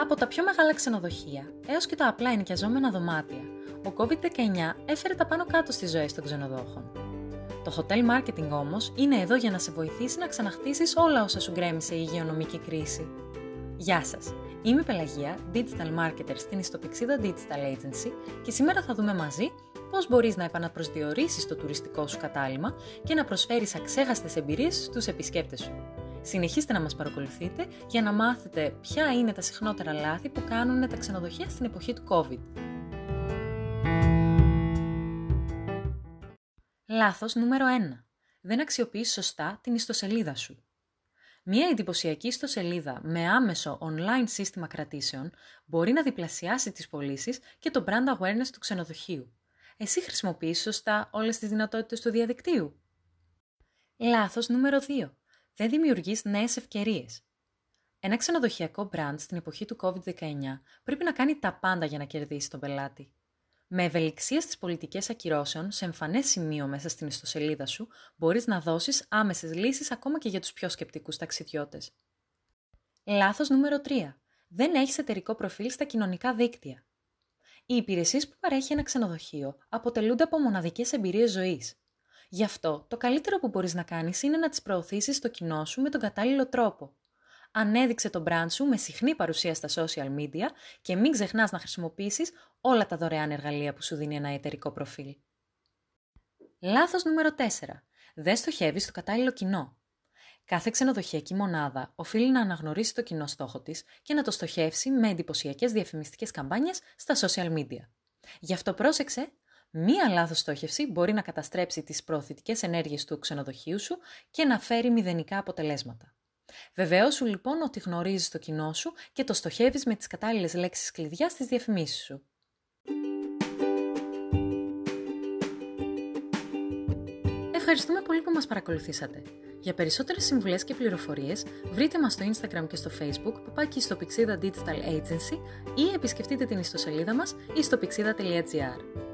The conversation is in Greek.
Από τα πιο μεγάλα ξενοδοχεία έως και τα απλά ενοικιαζόμενα δωμάτια, ο COVID-19 έφερε τα πάνω κάτω στις ζωές των ξενοδόχων. Το hotel marketing όμως είναι εδώ για να σε βοηθήσει να ξαναχτίσεις όλα όσα σου γκρέμισε η υγειονομική κρίση. Γεια σας! Είμαι η Πελαγία, Digital Marketer στην ιστοπηξίδα Digital Agency και σήμερα θα δούμε μαζί πώς μπορείς να επαναπροσδιορίσεις το τουριστικό σου κατάλημα και να προσφέρεις αξέχαστες εμπειρίες στους επισκέπτες σου. Συνεχίστε να μας παρακολουθείτε για να μάθετε ποια είναι τα συχνότερα λάθη που κάνουν τα ξενοδοχεία στην εποχή του COVID. Λάθος νούμερο 1. Δεν αξιοποιείς σωστά την ιστοσελίδα σου. Μία εντυπωσιακή ιστοσελίδα με άμεσο online σύστημα κρατήσεων μπορεί να διπλασιάσει τις πωλήσεις και το brand awareness του ξενοδοχείου. Εσύ χρησιμοποιείς σωστά όλες τις δυνατότητες του διαδικτύου. Λάθος νούμερο 2. Δεν δημιουργείς νέες ευκαιρίες. Ένα ξενοδοχειακό brand στην εποχή του COVID-19 πρέπει να κάνει τα πάντα για να κερδίσει τον πελάτη. Με ευελιξία στις πολιτικές ακυρώσεων, σε εμφανές σημείο μέσα στην ιστοσελίδα σου, μπορείς να δώσεις άμεσες λύσεις ακόμα και για τους πιο σκεπτικούς ταξιδιώτες. Λάθος νούμερο 3. Δεν έχεις εταιρικό προφίλ στα κοινωνικά δίκτυα. Οι υπηρεσίες που παρέχει ένα ξενοδοχείο αποτελούνται από μοναδικές εμπειρίες ζωής. Γι' αυτό, το καλύτερο που μπορείς να κάνεις είναι να τις προωθήσεις στο κοινό σου με τον κατάλληλο τρόπο ανέδειξε το brand σου με συχνή παρουσία στα social media και μην ξεχνάς να χρησιμοποιήσεις όλα τα δωρεάν εργαλεία που σου δίνει ένα εταιρικό προφίλ. Λάθος νούμερο 4. Δεν στοχεύεις στο κατάλληλο κοινό. Κάθε ξενοδοχειακή μονάδα οφείλει να αναγνωρίσει το κοινό στόχο της και να το στοχεύσει με εντυπωσιακές διαφημιστικές καμπάνιες στα social media. Γι' αυτό πρόσεξε, μία λάθος στόχευση μπορεί να καταστρέψει τις προωθητικές ενέργειες του ξενοδοχείου σου και να φέρει μηδενικά αποτελέσματα. Βεβαίωσου λοιπόν ότι γνωρίζεις το κοινό σου και το στοχεύεις με τις κατάλληλες λέξεις κλειδιά στις διαφημίσεις σου. Ευχαριστούμε πολύ που μας παρακολουθήσατε. Για περισσότερες συμβουλές και πληροφορίες βρείτε μας στο Instagram και στο Facebook παπάκι στο Pixida Digital Agency ή επισκεφτείτε την ιστοσελίδα μας ή στο pixida.gr.